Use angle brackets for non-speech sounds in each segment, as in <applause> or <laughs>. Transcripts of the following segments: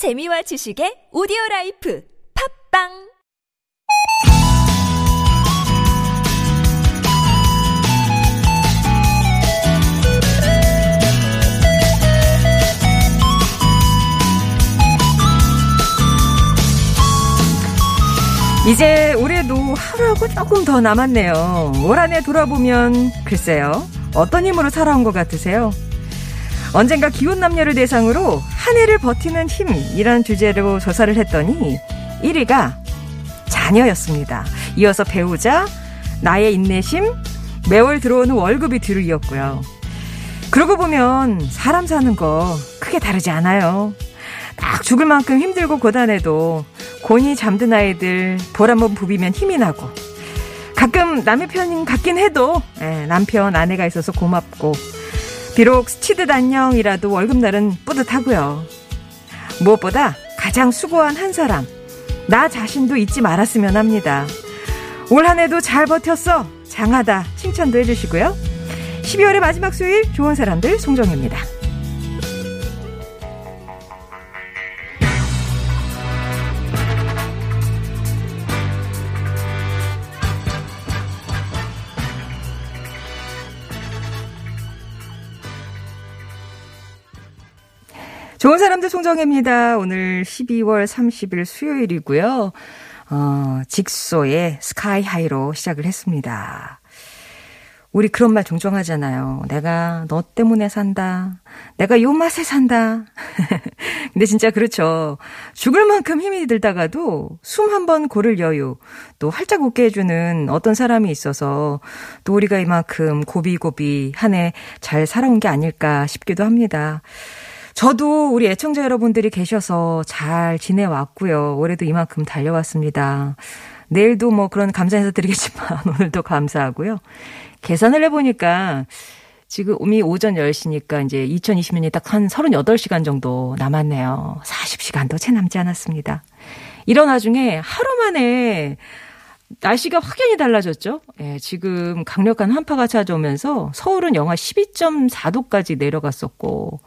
재미와 지식의 오디오 라이프 팝빵 이제 올해도 하루하고 조금 더 남았네요. 올 한 해 돌아보면 글쎄요. 어떤 힘으로 살아온 것 같으세요? 언젠가 기혼 남녀를 대상으로 한 해를 버티는 힘이란 주제로 조사를 했더니 1위가 자녀였습니다. 이어서 배우자, 나의 인내심, 매월 들어오는 월급이 뒤를 이었고요. 그러고 보면 사람 사는 거 크게 다르지 않아요. 딱 죽을 만큼 힘들고 고단해도 곤히 잠든 아이들 볼 한번 부비면 힘이 나고 가끔 남의 편 같긴 해도 예, 남편 아내가 있어서 고맙고 비록 스치듯 안녕이라도 월급날은 뿌듯하고요. 무엇보다 가장 수고한 한 사람 나 자신도 잊지 말았으면 합니다. 올 한 해도 잘 버텼어 장하다 칭찬도 해주시고요. 12월의 마지막 수요일 좋은 사람들 송정입니다. 좋은 사람들 송정혜입니다. 오늘 12월 30일 수요일이고요. 어, 직소의 스카이 하이로 시작을 했습니다. 우리 그런 말 종종 하잖아요. 내가 너 때문에 산다. 내가 요 맛에 산다. <laughs> 근데 진짜 그렇죠. 죽을 만큼 힘이 들다가도 숨 한 번 고를 여유, 또 활짝 웃게 해주는 어떤 사람이 있어서 또 우리가 이만큼 고비고비 한 해 잘 살아온 게 아닐까 싶기도 합니다. 저도 우리 애청자 여러분들이 계셔서 잘 지내왔고요. 올해도 이만큼 달려왔습니다. 내일도 뭐 그런 감사 인사 드리겠지만 <laughs> 오늘도 감사하고요. 계산을 해보니까 지금 이미 오전 10시니까 이제 2020년이 딱 한 38시간 정도 남았네요. 40시간도 채 남지 않았습니다. 이런 와중에 하루 만에 날씨가 확연히 달라졌죠. 예, 지금 강력한 한파가 찾아오면서 서울은 영하 12.4도까지 내려갔었고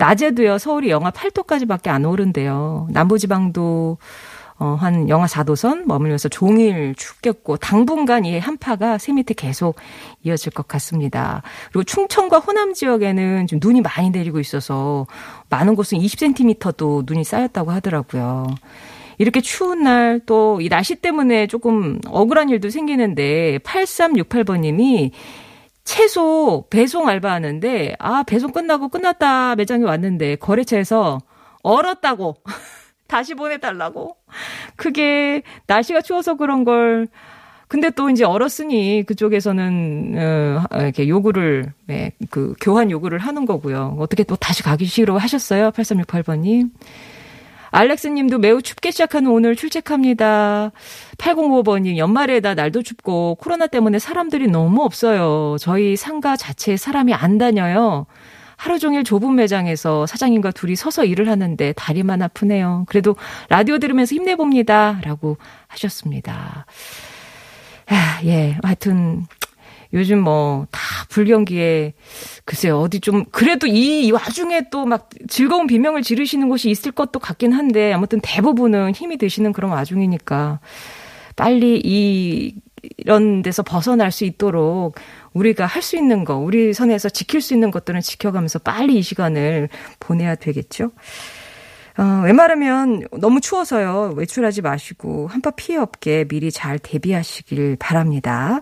낮에도요, 서울이 영하 8도까지밖에 안 오른대요. 남부지방도 어, 한 영하 4도선 머물면서 종일 춥겠고, 당분간 이 한파가 새 밑에 계속 이어질 것 같습니다. 그리고 충청과 호남 지역에는 좀 눈이 많이 내리고 있어서 많은 곳은 20cm도 눈이 쌓였다고 하더라고요. 이렇게 추운 날 또 이 날씨 때문에 조금 억울한 일도 생기는데 8368번 님이 채소 배송 알바하는데 아 배송 끝나고 끝났다 매장에 왔는데 거래처에서 얼었다고 <laughs> 다시 보내달라고 그게 날씨가 추워서 그런 걸 근데 또 이제 얼었으니 그쪽에서는 어, 이렇게 요구를 네, 그 교환 요구를 하는 거고요. 어떻게 또 다시 가기 싫어 하셨어요? 8368번님. 알렉스 님도 매우 춥게 시작하는 오늘 출첵합니다. 8055번님, 연말에다 날도 춥고 코로나 때문에 사람들이 너무 없어요. 저희 상가 자체에 사람이 안 다녀요. 하루 종일 좁은 매장에서 사장님과 둘이 서서 일을 하는데 다리만 아프네요. 그래도 라디오 들으면서 힘내봅니다. 라고 하셨습니다. 아, 예, 하여튼 요즘 뭐 다 불경기에 글쎄요 어디 좀 그래도 이 와중에 또 막 즐거운 비명을 지르시는 곳이 있을 것도 같긴 한데 아무튼 대부분은 힘이 드시는 그런 와중이니까 빨리 이 이런 데서 벗어날 수 있도록 우리가 할 수 있는 거, 우리 선에서 지킬 수 있는 것들은 지켜가면서 빨리 이 시간을 보내야 되겠죠. 어, 웬만하면 너무 추워서요. 외출하지 마시고 한파 피해 없게 미리 잘 대비하시길 바랍니다.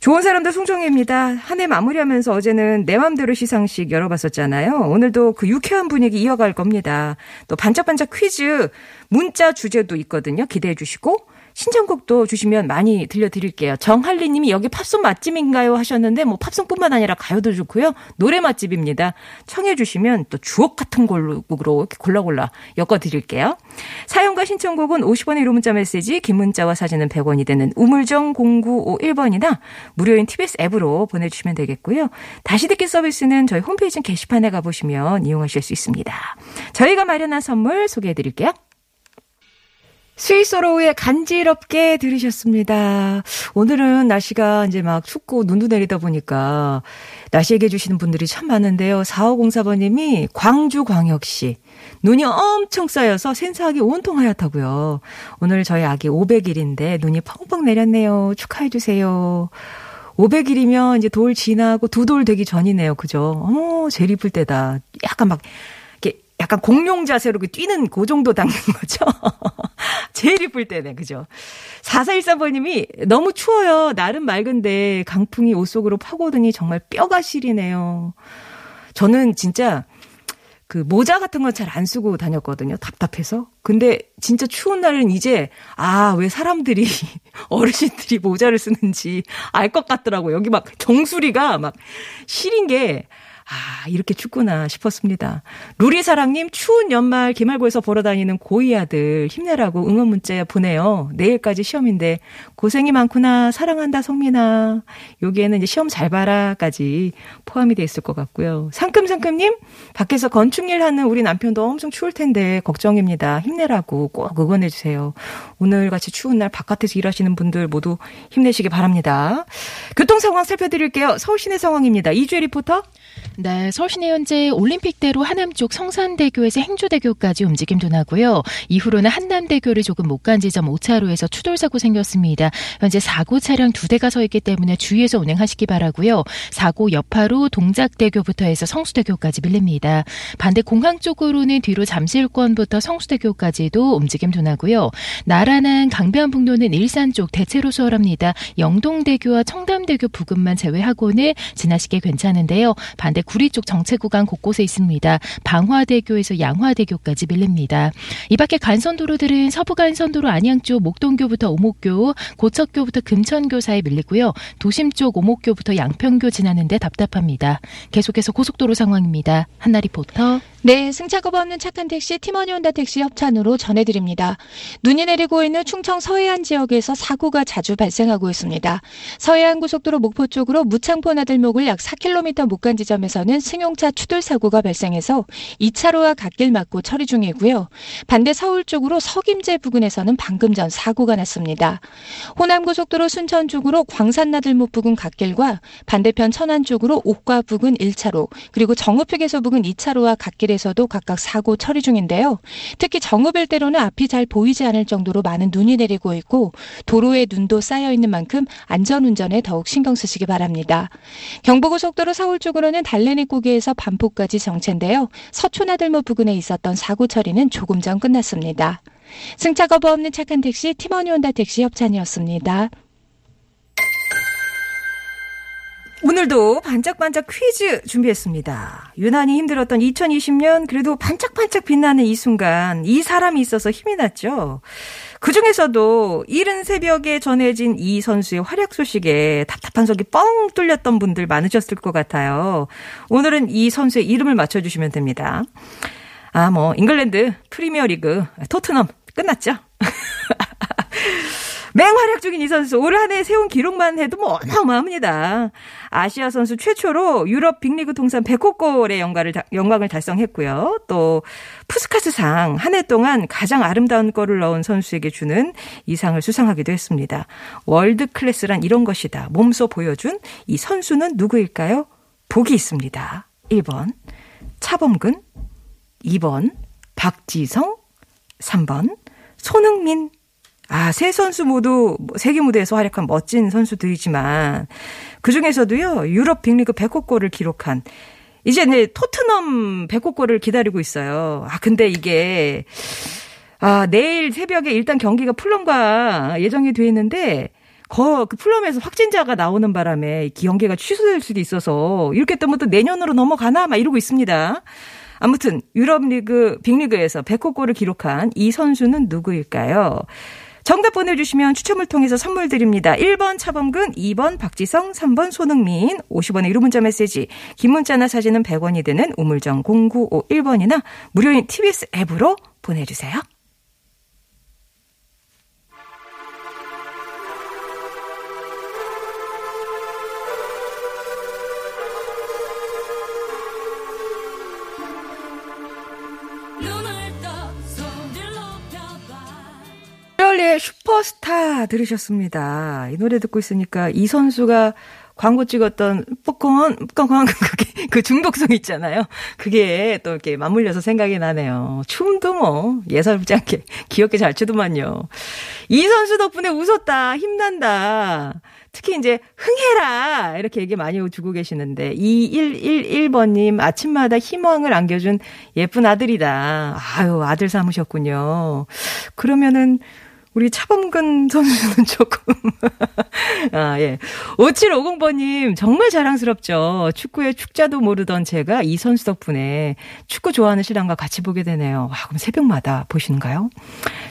좋은 사람들 송정혜입니다. 한 해 마무리하면서 어제는 내 맘대로 시상식 열어봤었잖아요. 오늘도 그 유쾌한 분위기 이어갈 겁니다. 또 반짝반짝 퀴즈 문자 주제도 있거든요. 기대해 주시고 신청곡도 주시면 많이 들려드릴게요. 정할리 님이 여기 팝송 맛집인가요? 하셨는데 뭐 팝송뿐만 아니라 가요도 좋고요. 노래 맛집입니다. 청해 주시면 또 주옥 같은 걸로 이렇게 골라 골라 엮어 드릴게요. 사연과 신청곡은 50원의 1호 문자 메시지 긴 문자와 사진은 100원이 되는 우물정 0951번이나 무료인 TBS 앱으로 보내주시면 되겠고요. 다시 듣기 서비스는 저희 홈페이지 게시판에 가보시면 이용하실 수 있습니다. 저희가 마련한 선물 소개해드릴게요. 스위스로우의 간지럽게 들으셨습니다. 오늘은 날씨가 이제 막 춥고 눈도 내리다 보니까 날씨 얘기해 주시는 분들이 참 많은데요. 4504번님이 광주광역시 눈이 엄청 쌓여서 센사하기 온통 하얗다고요. 오늘 저희 아기 500일인데 눈이 펑펑 내렸네요. 축하해 주세요. 500일이면 이제 돌 지나고 두 돌 되기 전이네요. 그죠? 어머, 제일 이쁠 때다. 약간 막 약간 공룡 자세로 뛰는 그 정도 당긴 <laughs> 거죠. 제일 이쁠 때네, 그죠? 4413번님이 너무 추워요. 날은 맑은데 강풍이 옷 속으로 파고드니 정말 뼈가 시리네요. 저는 진짜 그 모자 같은 건 잘 안 쓰고 다녔거든요. 답답해서. 근데 진짜 추운 날은 이제 아, 왜 사람들이 <laughs> 어르신들이 모자를 쓰는지 알 것 같더라고요. 여기 막 정수리가 막 시린 게 아, 이렇게 춥구나 싶었습니다. 루리 사랑님, 추운 연말 기말고에서 보러 다니는 고이 아들 힘내라고 응원 문자 보내요. 내일까지 시험인데 고생이 많구나. 사랑한다, 성민아. 여기에는 이제 시험 잘 봐라까지 포함이 돼 있을 것 같고요. 상큼상큼님, 밖에서 건축일 하는 우리 남편도 엄청 추울 텐데 걱정입니다. 힘내라고 꼭 응원해주세요. 오늘 같이 추운 날 바깥에서 일하시는 분들 모두 힘내시기 바랍니다. 교통 상황 살펴드릴게요. 서울 시내 상황입니다. 이주혜 리포터. 네, 서울시내 현재 올림픽대로 하남 쪽 성산대교에서 행주대교까지 움직임 둔하고요. 이후로는 한남대교를 조금 못 간 지점 5차로에서 추돌사고 생겼습니다. 현재 사고 차량 두 대가 서 있기 때문에 주의해서 운행하시기 바라고요. 사고 여파로 동작대교부터 해서 성수대교까지 밀립니다. 반대 공항 쪽으로는 뒤로 잠실권부터 성수대교까지도 움직임 둔하고요. 나라는 강변북로는 일산 쪽 대체로 수월합니다. 영동대교와 청담대교 부근만 제외하고는 지나시기 괜찮은데요. 반대 구리 쪽 정체 구간 곳곳에 있습니다. 방화대교에서 양화대교까지 밀립니다. 이 밖에 간선도로들은 서부 간선도로 안양 쪽 목동교부터 오목교, 고척교부터 금천교 사이 밀리고요. 도심 쪽 오목교부터 양평교 지나는데 답답합니다. 계속해서 고속도로 상황입니다. 한나 리포터. 네, 승차급 없는 착한 택시 티머니 혼다 택시 협찬으로 전해드립니다. 눈이 내리고 있는 충청 서해안 지역에서 사고가 자주 발생하고 있습니다. 서해안 고속도로 목포 쪽으로 무창포 나들목을 약 4km 못 간 지점에서 는 승용차 추돌 사고가 발생해서 2차로와 갓길 막고 처리 중이고요. 반대 서울 쪽으로 석임제 부근에서는 방금 전 사고가 났습니다. 호남 고속도로 순천 쪽으로 광산 나들목 부근 갓길과 반대편 천안 쪽으로 옥과 부근 1차로 그리고 정읍휴게소 부근 2차로와 갓길 길에서도 각각 사고 처리 중인데요. 특히 정읍 일대로는 앞이 잘 보이지 않을 정도로 많은 눈이 내리고 있고 도로에 눈도 쌓여 있는 만큼 안전 운전에 더욱 신경 쓰시기 바랍니다. 경부고속도로 서울 쪽으로는 달 래내고개에서 반포까지 정체인데요. 서초나들목 부근에 있었던 사고 처리는 조금 전 끝났습니다. 승차 거부 없는 착한 택시 티머니 온다 택시 협찬이었습니다. 오늘도 반짝반짝 퀴즈 준비했습니다. 유난히 힘들었던 2020년 그래도 반짝반짝 빛나는 이 순간 이 사람이 있어서 힘이 났죠. 그 중에서도 이른 새벽에 전해진 이 선수의 활약 소식에 답답한 속이 뻥 뚫렸던 분들 많으셨을 것 같아요. 오늘은 이 선수의 이름을 맞춰주시면 됩니다. 아, 뭐, 잉글랜드 프리미어 리그 토트넘 끝났죠? <laughs> 맹활약 중인 이 선수 올 한해 세운 기록만 해도 뭐 어마어마합니다. 아시아 선수 최초로 유럽 빅리그 통산 100호 골의 영광을, 영광을 달성했고요. 또 푸스카스상 한 해 동안 가장 아름다운 골을 넣은 선수에게 주는 이 상을 수상하기도 했습니다. 월드 클래스란 이런 것이다. 몸소 보여준 이 선수는 누구일까요? 복이 있습니다. 1번 차범근 2번 박지성 3번 손흥민 아, 세 선수 모두 세계 무대에서 활약한 멋진 선수들이지만 그 중에서도요, 유럽 빅리그 100호 골을 기록한 이제 네, 토트넘 100호 골을 기다리고 있어요. 아, 근데 이게 아, 내일 새벽에 일단 경기가 풀럼과 예정이 돼 있는데 거, 그 플럼에서 확진자가 나오는 바람에 경기가 취소될 수도 있어서 이렇게 뜨면 또 내년으로 넘어가나 막 이러고 있습니다. 아무튼 유럽 리그 빅리그에서 100호 골을 기록한 이 선수는 누구일까요? 정답 보내주시면 추첨을 통해서 선물 드립니다. 1번 차범근, 2번 박지성, 3번 손흥민, 50원의 1호 문자 메시지, 긴 문자나 사진은 100원이 되는 우물정 0951번이나 무료인 TBS 앱으로 보내주세요. 보컬리의 슈퍼스타 들으셨습니다. 이 노래 듣고 있으니까 이 선수가 광고 찍었던 뽀콘, 뽀콘, <laughs> 그게, 그 중독성 있잖아요. 그게 또 이렇게 맞물려서 생각이 나네요. 춤도 뭐, 예사롭지 않게 <laughs> 귀엽게 잘 추더만요. 이 선수 덕분에 웃었다, 힘난다. 특히 이제 흥해라 이렇게 얘기 많이 주고 계시는데 2111번님 아침마다 희망을 안겨준 예쁜 아들이다. 아유 아들 삼으셨군요. 그러면은 우리 차범근 <laughs> 선수는 조금. 아, 예. 5750번님, 정말 자랑스럽죠. 축구의 축자도 모르던 제가 이 선수 덕분에 축구 좋아하는 신랑과 같이 보게 되네요. 와, 그럼 새벽마다 보시는가요?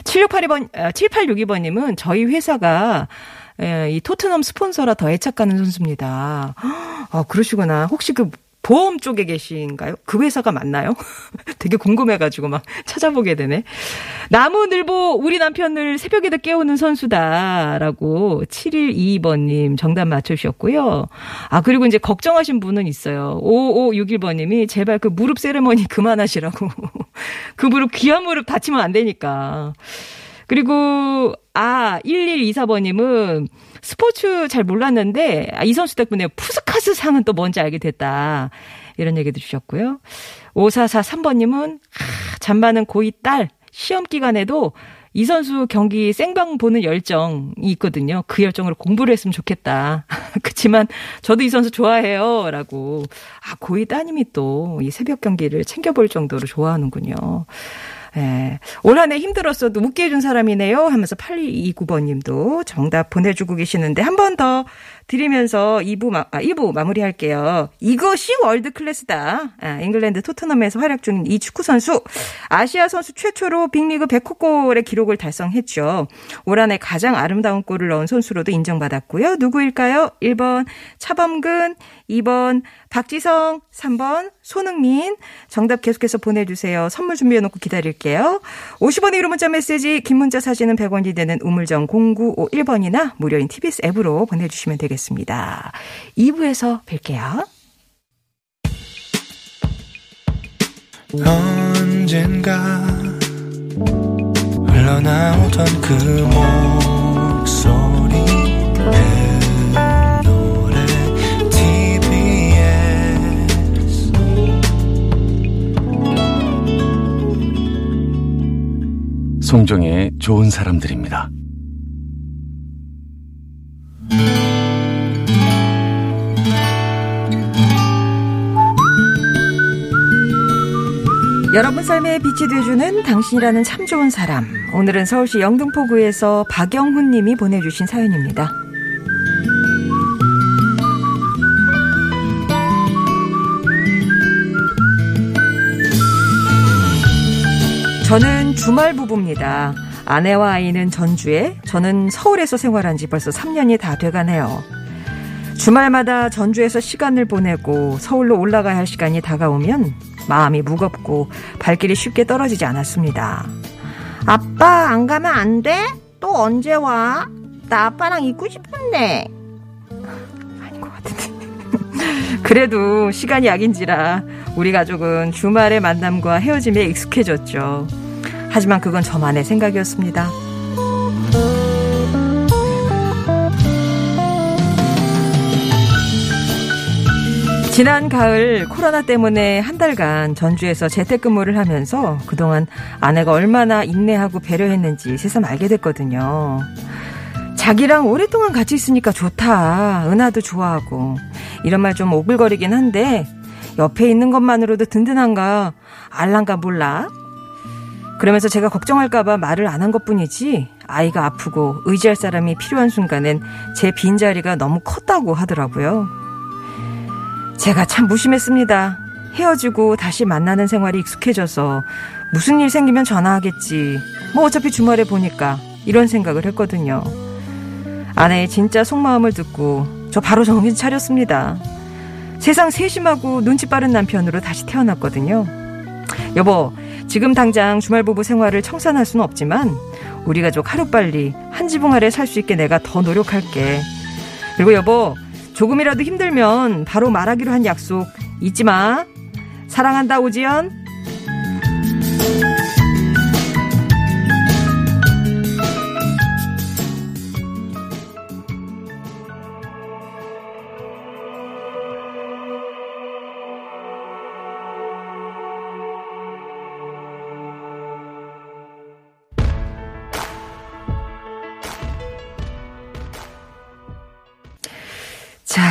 7682번, 7862번님은 저희 회사가 예, 이 토트넘 스폰서라 더 애착 가는 선수입니다. 아, 그러시구나. 혹시 그 보험 쪽에 계신가요? 그 회사가 맞나요? <laughs> 되게 궁금해가지고 막 찾아보게 되네. 나무늘보 우리 남편을 새벽에도 깨우는 선수다라고 7122번님 정답 맞춰주셨고요. 아, 그리고 이제 걱정하신 분은 있어요. 5561번님이 제발 그 무릎 세레머니 그만하시라고. <laughs> 그 무릎 귀한 무릎 다치면 안 되니까. 그리고, 아, 1124번님은 스포츠 잘 몰랐는데, 아, 이 선수 덕분에 푸스카스 상은 또 뭔지 알게 됐다. 이런 얘기도 주셨고요. 5443번님은, 아, 잠바는 고이 딸, 시험 기간에도 이 선수 경기 생방 보는 열정이 있거든요. 그 열정으로 공부를 했으면 좋겠다. <laughs> 그렇지만 저도 이 선수 좋아해요. 라고. 아, 고이 따님이 또 이 새벽 경기를 챙겨볼 정도로 좋아하는군요. 예. 올 한해 힘들었어도 웃게 해준 사람이네요 하면서 8229번님도 정답 보내주고 계시는데 한 번 더 드리면서 2부, 마, 아, 2부 마무리할게요. 이것이 world class다. 아, 잉글랜드 토트넘에서 활약 중인 이 축구 선수. 아시아 선수 최초로 빅리그 100호 골의 기록을 달성했죠. 올 한해 가장 아름다운 골을 넣은 선수로도 인정받았고요. 누구일까요? 1번 차범근, 2번 박지성, 3번 손흥민. 정답 계속해서 보내주세요. 선물 준비해놓고 기다릴게요. 50원의 유료 문자 메시지, 긴 문자 사진은 100원이 되는 우물정 0951번이나 무료인 TBS 앱으로 보내주시면 되겠습니다. 되겠습니다. 2부에서 뵐게요. 언젠가 흘러나오던 그 목소리 내 노래 TBS 송정의 좋은 사람들입니다. 여러분 삶에 빛이 돼주는 당신이라는 참 좋은 사람. 오늘은 서울시 영등포구에서 박영훈 님이 보내주신 사연입니다. 저는 주말 부부입니다. 아내와 아이는 전주에, 저는 서울에서 생활한 지 벌써 3년이 다 돼가네요. 주말마다 전주에서 시간을 보내고 서울로 올라가야 할 시간이 다가오면 마음이 무겁고 발길이 쉽게 떨어지지 않았습니다. 아빠 안 가면 안 돼? 또 언제 와? 나 아빠랑 있고 싶은데. 아닌 것 같은데. <laughs> 그래도 시간이 약인지라 우리 가족은 주말의 만남과 헤어짐에 익숙해졌죠. 하지만 그건 저만의 생각이었습니다. 지난 가을 코로나 때문에 한 달간 전주에서 재택근무를 하면서 그동안 아내가 얼마나 인내하고 배려했는지 새삼 알게 됐거든요. 자기랑 오랫동안 같이 있으니까 좋다. 은하도 좋아하고. 이런 말 좀 오글거리긴 한데 옆에 있는 것만으로도 든든한가 알란가 몰라. 그러면서 제가 걱정할까봐 말을 안 한 것 뿐이지 아이가 아프고 의지할 사람이 필요한 순간엔 제 빈자리가 너무 컸다고 하더라고요. 제가 참 무심했습니다. 헤어지고 다시 만나는 생활이 익숙해져서 무슨 일 생기면 전화하겠지. 뭐 어차피 주말에 보니까 이런 생각을 했거든요. 아내의 진짜 속마음을 듣고 저 바로 정신 차렸습니다. 세상 세심하고 눈치 빠른 남편으로 다시 태어났거든요. 여보, 지금 당장 주말 부부 생활을 청산할 수는 없지만 우리 가족 하루빨리 한 지붕 아래 살 수 있게 내가 더 노력할게. 그리고 여보, 조금이라도 힘들면 바로 말하기로 한 약속 잊지 마. 사랑한다, 오지연.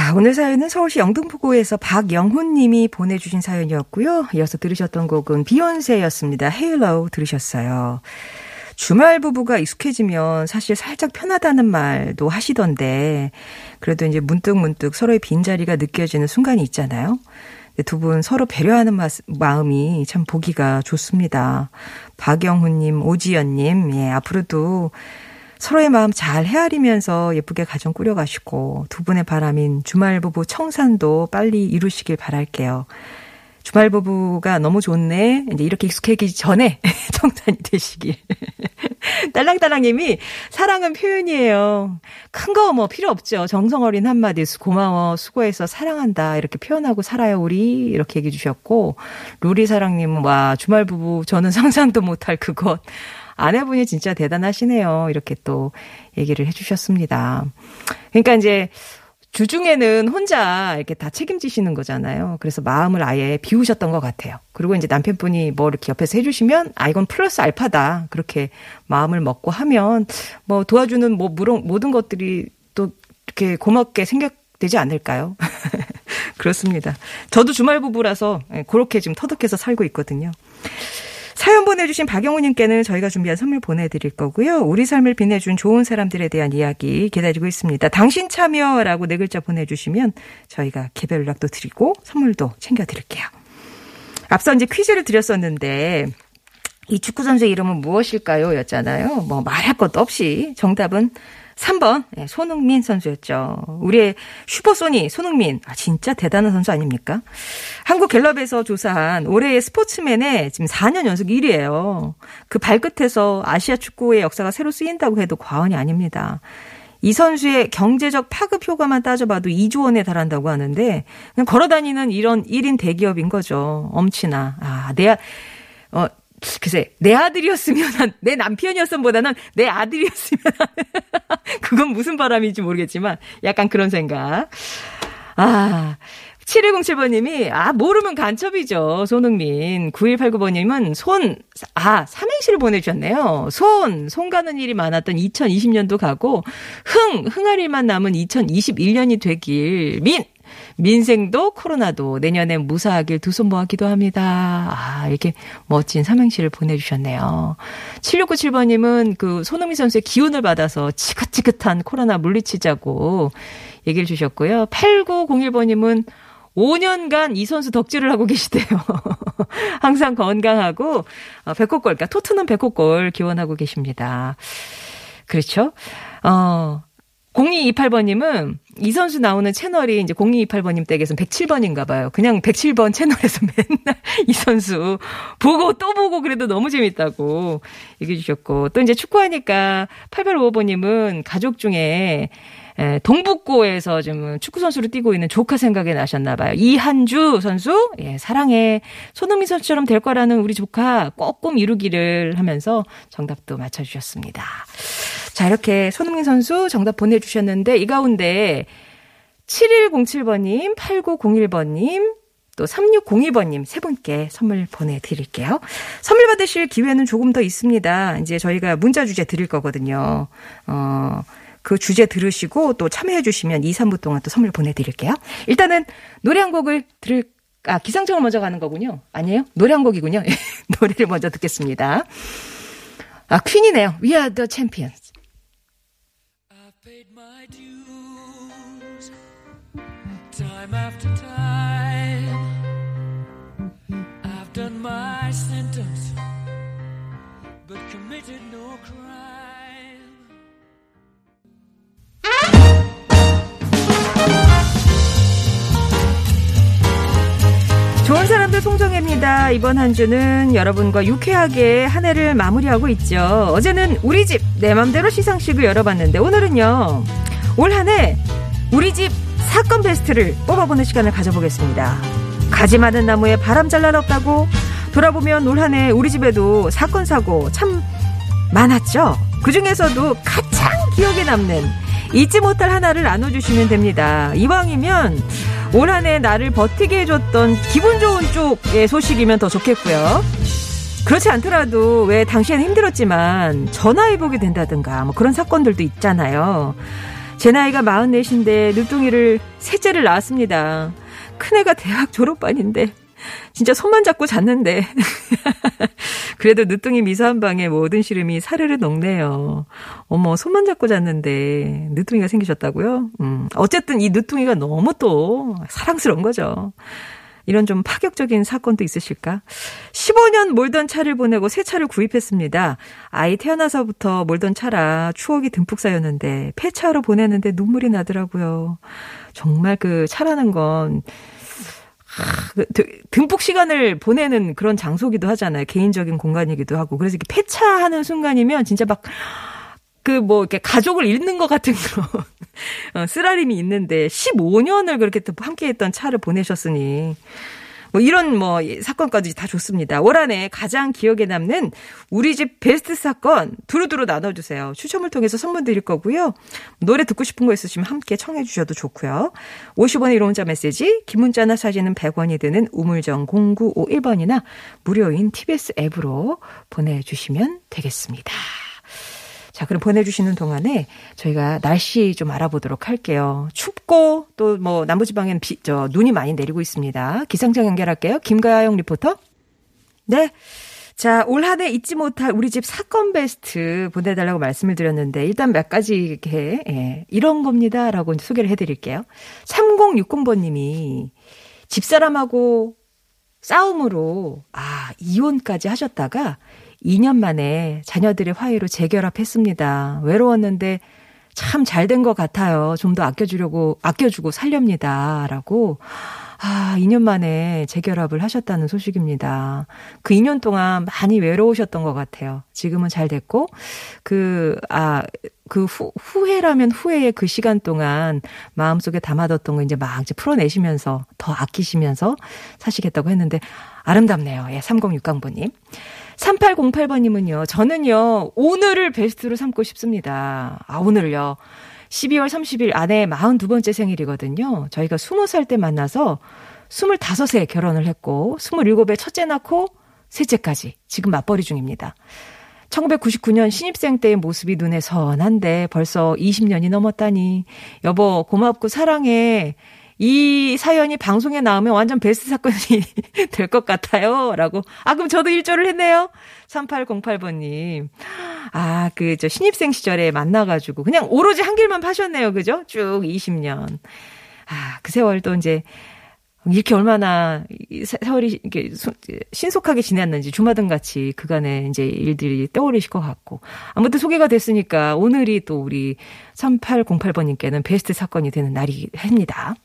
자, 오늘 사연은 서울시 영등포구에서 박영훈 님이 보내주신 사연이었고요. 이어서 들으셨던 곡은 비욘세였습니다. Halo 들으셨어요. 주말 부부가 익숙해지면 사실 살짝 편하다는 말도 하시던데, 그래도 이제 문득문득 서로의 빈자리가 느껴지는 순간이 있잖아요. 두 분 서로 배려하는 마음이 참 보기가 좋습니다. 박영훈님, 오지연님, 예, 앞으로도 서로의 마음 잘 헤아리면서 예쁘게 가정 꾸려가시고 두 분의 바람인 주말 부부 청산도 빨리 이루시길 바랄게요. 주말 부부가 너무 좋네. 이제 이렇게 익숙해지기 전에 <laughs> 청산이 되시길. <laughs> 딸랑딸랑님이 사랑은 표현이에요. 큰 거 뭐 필요 없죠. 정성 어린 한마디 고마워 수고해서 사랑한다 이렇게 표현하고 살아요 우리 이렇게 얘기해 주셨고 루리 사랑님은 와 주말 부부 저는 <laughs> 상상도 못할 그것 아내분이 진짜 대단하시네요. 이렇게 또 얘기를 해주셨습니다. 그러니까 이제 주중에는 혼자 이렇게 다 책임지시는 거잖아요. 그래서 마음을 아예 비우셨던 것 같아요. 그리고 이제 남편분이 뭐 이렇게 옆에서 해주시면 아 이건 플러스 알파다 그렇게 마음을 먹고 하면 뭐 도와주는 뭐 모든 것들이 또 이렇게 고맙게 생각되지 않을까요? <laughs> 그렇습니다. 저도 주말 부부라서 예, 그렇게 지금 터득해서 살고 있거든요. 사연 보내주신 박영우님께는 저희가 준비한 선물 보내드릴 거고요. 우리 삶을 빛내준 좋은 사람들에 대한 이야기 기다리고 있습니다. 당신 참여라고 네 글자 보내주시면 저희가 개별 연락도 드리고 선물도 챙겨드릴게요. 앞서 이제 퀴즈를 드렸었는데 이 축구 선수의 이름은 무엇일까요? 였잖아요. 뭐 말할 것도 없이 정답은 3번 예, 손흥민 선수였죠. 우리의 슈퍼소니 손흥민 아 진짜 대단한 선수 아닙니까? 한국 갤럽에서 조사한 올해의 스포츠맨의 지금 4년 연속 1위예요. 그 발끝에서 아시아 축구의 역사가 새로 쓰인다고 해도 과언이 아닙니다. 이 선수의 경제적 파급 효과만 따져봐도 2조 원에 달한다고 하는데 그냥 걸어다니는 이런 1인 대기업인 거죠. 엄치나 아, 내 어, 글쎄, 내 아들이었으면, 내 남편이었음보다는 내 아들이었으면, <laughs> 그건 무슨 바람인지 모르겠지만, 약간 그런 생각. 아, 7107번님이, 아, 모르면 간첩이죠. 손흥민. 9189번님은 손, 아, 삼행시를 보내주셨네요. 손, 손 가는 일이 많았던 2020년도 가고, 흥, 흥할 일만 남은 2021년이 되길, 민! 민생도 코로나도 내년에 무사하길 두 손 모아 기도합니다. 아, 이렇게 멋진 삼행시를 보내주셨네요. 7697번님은 그 손흥민 선수의 기운을 받아서 지긋지긋한 코로나 물리치자고 얘기를 주셨고요. 8901번님은 5년간 이 선수 덕질을 하고 계시대요. <laughs> 항상 건강하고, 어, 백호골, 그러니까 토트넘 백호골 기원하고 계십니다. 그렇죠? 어, 0228번님은 이 선수 나오는 채널이 이제 0228번님 댁에서는 107번인가 봐요. 그냥 107번 채널에서 <laughs> 맨날 이 선수 보고 또 보고 그래도 너무 재밌다고 얘기해 주셨고 또 이제 축구하니까 8855번님은 가족 중에 에, 동북고에서 좀 축구 선수로 뛰고 있는 조카 생각이 나셨나 봐요. 이한주 선수, 예, 사랑해. 손흥민 선수처럼 될 거라는 우리 조카 꼭꼭 이루기를 하면서 정답도 맞춰 주셨습니다. 자, 이렇게 손흥민 선수 정답 보내주셨는데, 이 가운데 7107번님, 8901번님, 또 3602번님 세 분께 선물 보내드릴게요. 선물 받으실 기회는 조금 더 있습니다. 이제 저희가 문자 주제 드릴 거거든요. 어, 그 주제 들으시고 또 참여해 주시면 2, 3부 동안 또 선물 보내드릴게요. 일단은 노래 한 곡을 들을, 아, 기상청을 먼저 가는 거군요. 아니에요? 노래 한 곡이군요. <laughs> 노래를 먼저 듣겠습니다. 아, 퀸이네요. We are the champions. 이번 한 주는 여러분과 유쾌하게 한 해를 마무리하고 있죠. 어제는 우리 집 내 맘대로 시상식을 열어봤는데 오늘은요. 올 한 해 우리 집 사건 베스트를 뽑아보는 시간을 가져보겠습니다. 가지 많은 나무에 바람 잘 날 없다고 돌아보면 올 한 해 우리 집에도 사건 사고 참 많았죠. 그 중에서도 가장 기억에 남는 잊지 못할 하나를 나눠주시면 됩니다. 이왕이면 올 한 해 나를 버티게 해줬던 기분 좋은 쪽의 소식이면 더 좋겠고요. 그렇지 않더라도 왜 당시에는 힘들었지만 전화해보게 된다든가 뭐 그런 사건들도 있잖아요. 제 나이가 44인데 늦둥이를 셋째를 낳았습니다. 큰애가 대학 졸업반인데 진짜 손만 잡고 잤는데 <laughs> 그래도 늦둥이 미소 한 방에 모든 시름이 사르르 녹네요. 어머 손만 잡고 잤는데 늦둥이가 생기셨다고요? 음, 어쨌든 이 늦둥이가 너무 또 사랑스러운 거죠. 이런 좀 파격적인 사건도 있으실까? 15년 몰던 차를 보내고 새 차를 구입했습니다. 아이 태어나서부터 몰던 차라 추억이 듬뿍 쌓였는데 폐차로 보내는데 눈물이 나더라고요. 정말 그 차라는 건 그 듬뿍 시간을 보내는 그런 장소기도 하잖아요. 개인적인 공간이기도 하고. 그래서 이렇게 폐차하는 순간이면 진짜 막, 그 뭐, 이렇게 가족을 잃는 것 같은 <laughs> 그런, 어, 쓰라림이 있는데, 15년을 그렇게 또 함께 했던 차를 보내셨으니, 뭐 이런 뭐 사건까지 다 좋습니다. 올 한해 가장 기억에 남는 우리 집 베스트 사건 두루두루 나눠주세요. 추첨을 통해서 선물 드릴 거고요. 노래 듣고 싶은 거 있으시면 함께 청해 주셔도 좋고요. 50원의 1호 문자 메시지, 긴 문자나 사진은 100원이 드는 우물정 0951번이나 무료인 TBS 앱으로 보내주시면 되겠습니다. 자, 그럼 보내주시는 동안에 저희가 날씨 좀 알아보도록 할게요. 춥고 또 뭐 남부지방엔 비, 저 눈이 많이 내리고 있습니다. 기상청 연결할게요. 김가영 리포터. 네. 자, 올 한 해 잊지 못할 우리 집 사건 베스트 보내달라고 말씀을 드렸는데, 일단 몇 가지 이렇게, 예, 이런 겁니다. 라고 소개를 해드릴게요. 3060번님이 집사람하고 싸움으로, 아, 이혼까지 하셨다가 2년 만에 자녀들의 화해로 재결합했습니다. 외로웠는데 참 잘 된 것 같아요. 좀 더 아껴주려고, 아껴주고 살렵니다. 라고. 아, 2년 만에 재결합을 하셨다는 소식입니다. 그 2년 동안 많이 외로우셨던 것 같아요. 지금은 잘 됐고, 그, 아, 그 후, 후회라면 후회의 그 시간 동안 마음속에 담아뒀던 거 이제 막 이제 풀어내시면서 더 아끼시면서 사시겠다고 했는데 아름답네요. 예, 3060번님. 3808번님은요, 저는요, 오늘을 베스트로 삼고 싶습니다. 아, 오늘을요. 12월 30일 아내 42번째 생일이거든요. 저희가 20살 때 만나서 25세 결혼을 했고, 27에 첫째 낳고, 셋째까지 지금 맞벌이 중입니다. 1999년 신입생 때의 모습이 눈에 선한데 벌써 20년이 넘었다니. 여보, 고맙고 사랑해. 이 사연이 방송에 나오면 완전 베스트 사건이 <laughs> 될 것 같아요. 라고. 아, 그럼 저도 일조를 했네요. 3808번님. 아, 그, 저, 신입생 시절에 만나가지고, 그냥 오로지 한 길만 파셨네요. 그죠? 쭉 20년. 아, 그 세월도 이제, 이렇게 얼마나 세월이 이렇게 신속하게 지났는지 주마등 같이 그간의 이제 일들이 떠오르실 것 같고 아무튼 소개가 됐으니까 오늘이 또 우리 3808번님께는 베스트 사건이 되는 날이 합니다.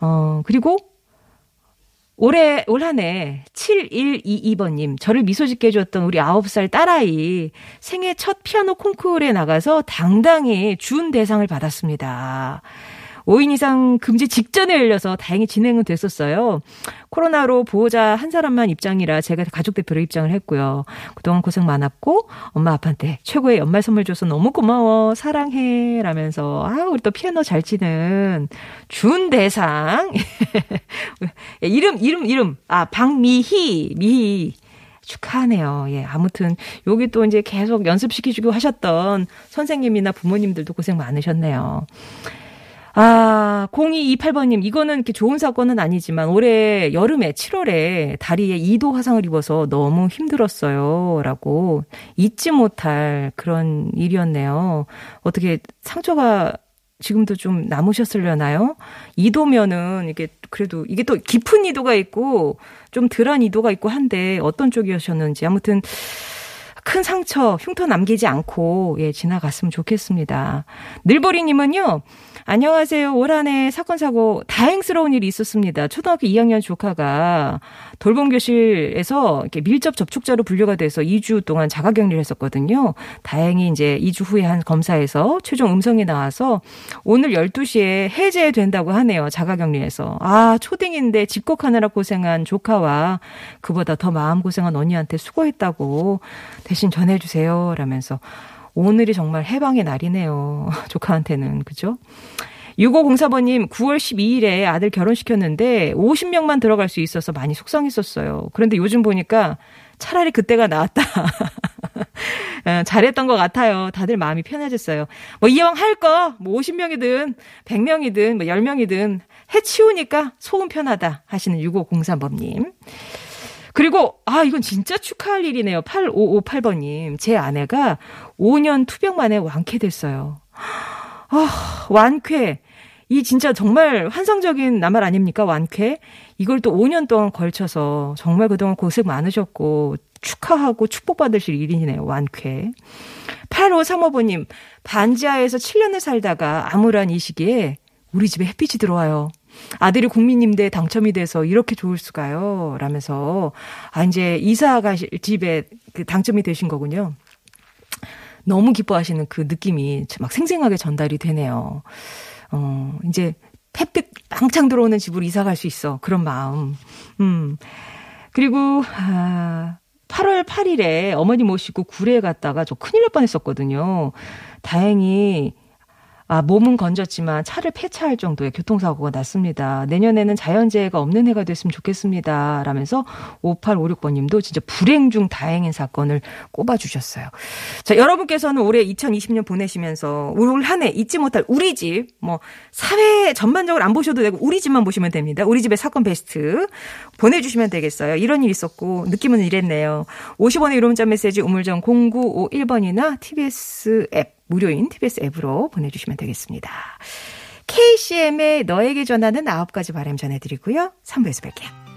어 그리고 올해, 올 한 해 7122번님, 저를 미소 짓게 해줬던 우리 9살 딸아이 생애 첫 피아노 콩쿠르에 나가서 당당히 준 대상을 받았습니다. 5인 이상 금지 직전에 열려서 다행히 진행은 됐었어요. 코로나로 보호자 한 사람만 입장이라 제가 가족 대표로 입장을 했고요. 그동안 고생 많았고 엄마 아빠한테 최고의 연말 선물 줘서 너무 고마워 사랑해 라면서 아 우리 또 피아노 잘 치는 준 대상 <laughs> 이름 이름 이름 아 박미희 미희 축하하네요. 예, 아무튼 여기 또 이제 계속 연습시키주고 하셨던 선생님이나 부모님들도 고생 많으셨네요. 아, 0228번님, 이거는 이렇게 좋은 사건은 아니지만 올해 여름에 7월에 다리에 2도 화상을 입어서 너무 힘들었어요. 라고 잊지 못할 그런 일이었네요. 어떻게 상처가 지금도 좀 남으셨으려나요? 2도면은 이게 그래도 이게 또 깊은 이도가 있고 좀 덜한 이도가 있고 한데 어떤 쪽이셨는지 아무튼 큰 상처, 흉터 남기지 않고 예, 지나갔으면 좋겠습니다. 늘보리님은요, 안녕하세요. 올 한해 사건 사고 다행스러운 일이 있었습니다. 초등학교 2학년 조카가 돌봄 교실에서 이렇게 밀접 접촉자로 분류가 돼서 2주 동안 자가격리를 했었거든요. 다행히 이제 2주 후에 한 검사에서 최종 음성이 나와서 오늘 12시에 해제된다고 하네요. 자가격리에서. 아, 초딩인데 집콕하느라 고생한 조카와 그보다 더 마음 고생한 언니한테 수고했다고 대신 전해 주세요. 라면서 오늘이 정말 해방의 날이네요. <laughs> 조카한테는. 그죠? 6504번님, 9월 12일에 아들 결혼시켰는데 50명만 들어갈 수 있어서 많이 속상했었어요. 그런데 요즘 보니까 차라리 그때가 나았다. <laughs> 어, 잘했던 것 같아요. 다들 마음이 편해졌어요. 뭐 이왕 할 거, 뭐 50명이든 100명이든 뭐 10명이든 해 치우니까 속은 편하다 하시는 6503번님. 그리고 아 이건 진짜 축하할 일이네요. 8558번님. 제 아내가 5년 투병 만에 완쾌됐어요. 아, 완쾌. 이 진짜 정말 환상적인 나말 아닙니까? 완쾌. 이걸 또 5년 동안 걸쳐서 정말 그동안 고생 많으셨고 축하하고 축복받으실 일이네요. 완쾌. 8535번님, 반지하에서 7년을 살다가 암울한 이 시기에 우리 집에 햇빛이 들어와요. 아들이 국민님대 당첨이 돼서 이렇게 좋을 수가요. 라면서, 아, 이제 이사 가실 집에 그 당첨이 되신 거군요. 너무 기뻐하시는 그 느낌이 막 생생하게 전달이 되네요. 어, 이제 햇빛 빵창 들어오는 집으로 이사 갈 수 있어. 그런 마음. 음. 그리고, 아, 8월 8일에 어머니 모시고 구례에 갔다가 저 큰일 날 뻔했었거든요. 다행히 아, 몸은 건졌지만 차를 폐차할 정도의 교통사고가 났습니다. 내년에는 자연재해가 없는 해가 됐으면 좋겠습니다. 라면서 5856번 님도 진짜 불행 중 다행인 사건을 꼽아주셨어요. 자, 여러분께서는 올해 2020년 보내시면서 올 한 해 잊지 못할 우리 집, 뭐, 사회 전반적으로 안 보셔도 되고 우리 집만 보시면 됩니다. 우리 집의 사건 베스트 보내주시면 되겠어요. 이런 일 있었고, 느낌은 이랬네요. 50원의 유료 문자 메시지 우물정 0951번이나 TBS 앱, 무료인 TBS 앱으로 보내주시면 되겠습니다. KCM의 너에게 전하는 아홉 가지 바람 전해드리고요. 3부에서 뵐게요.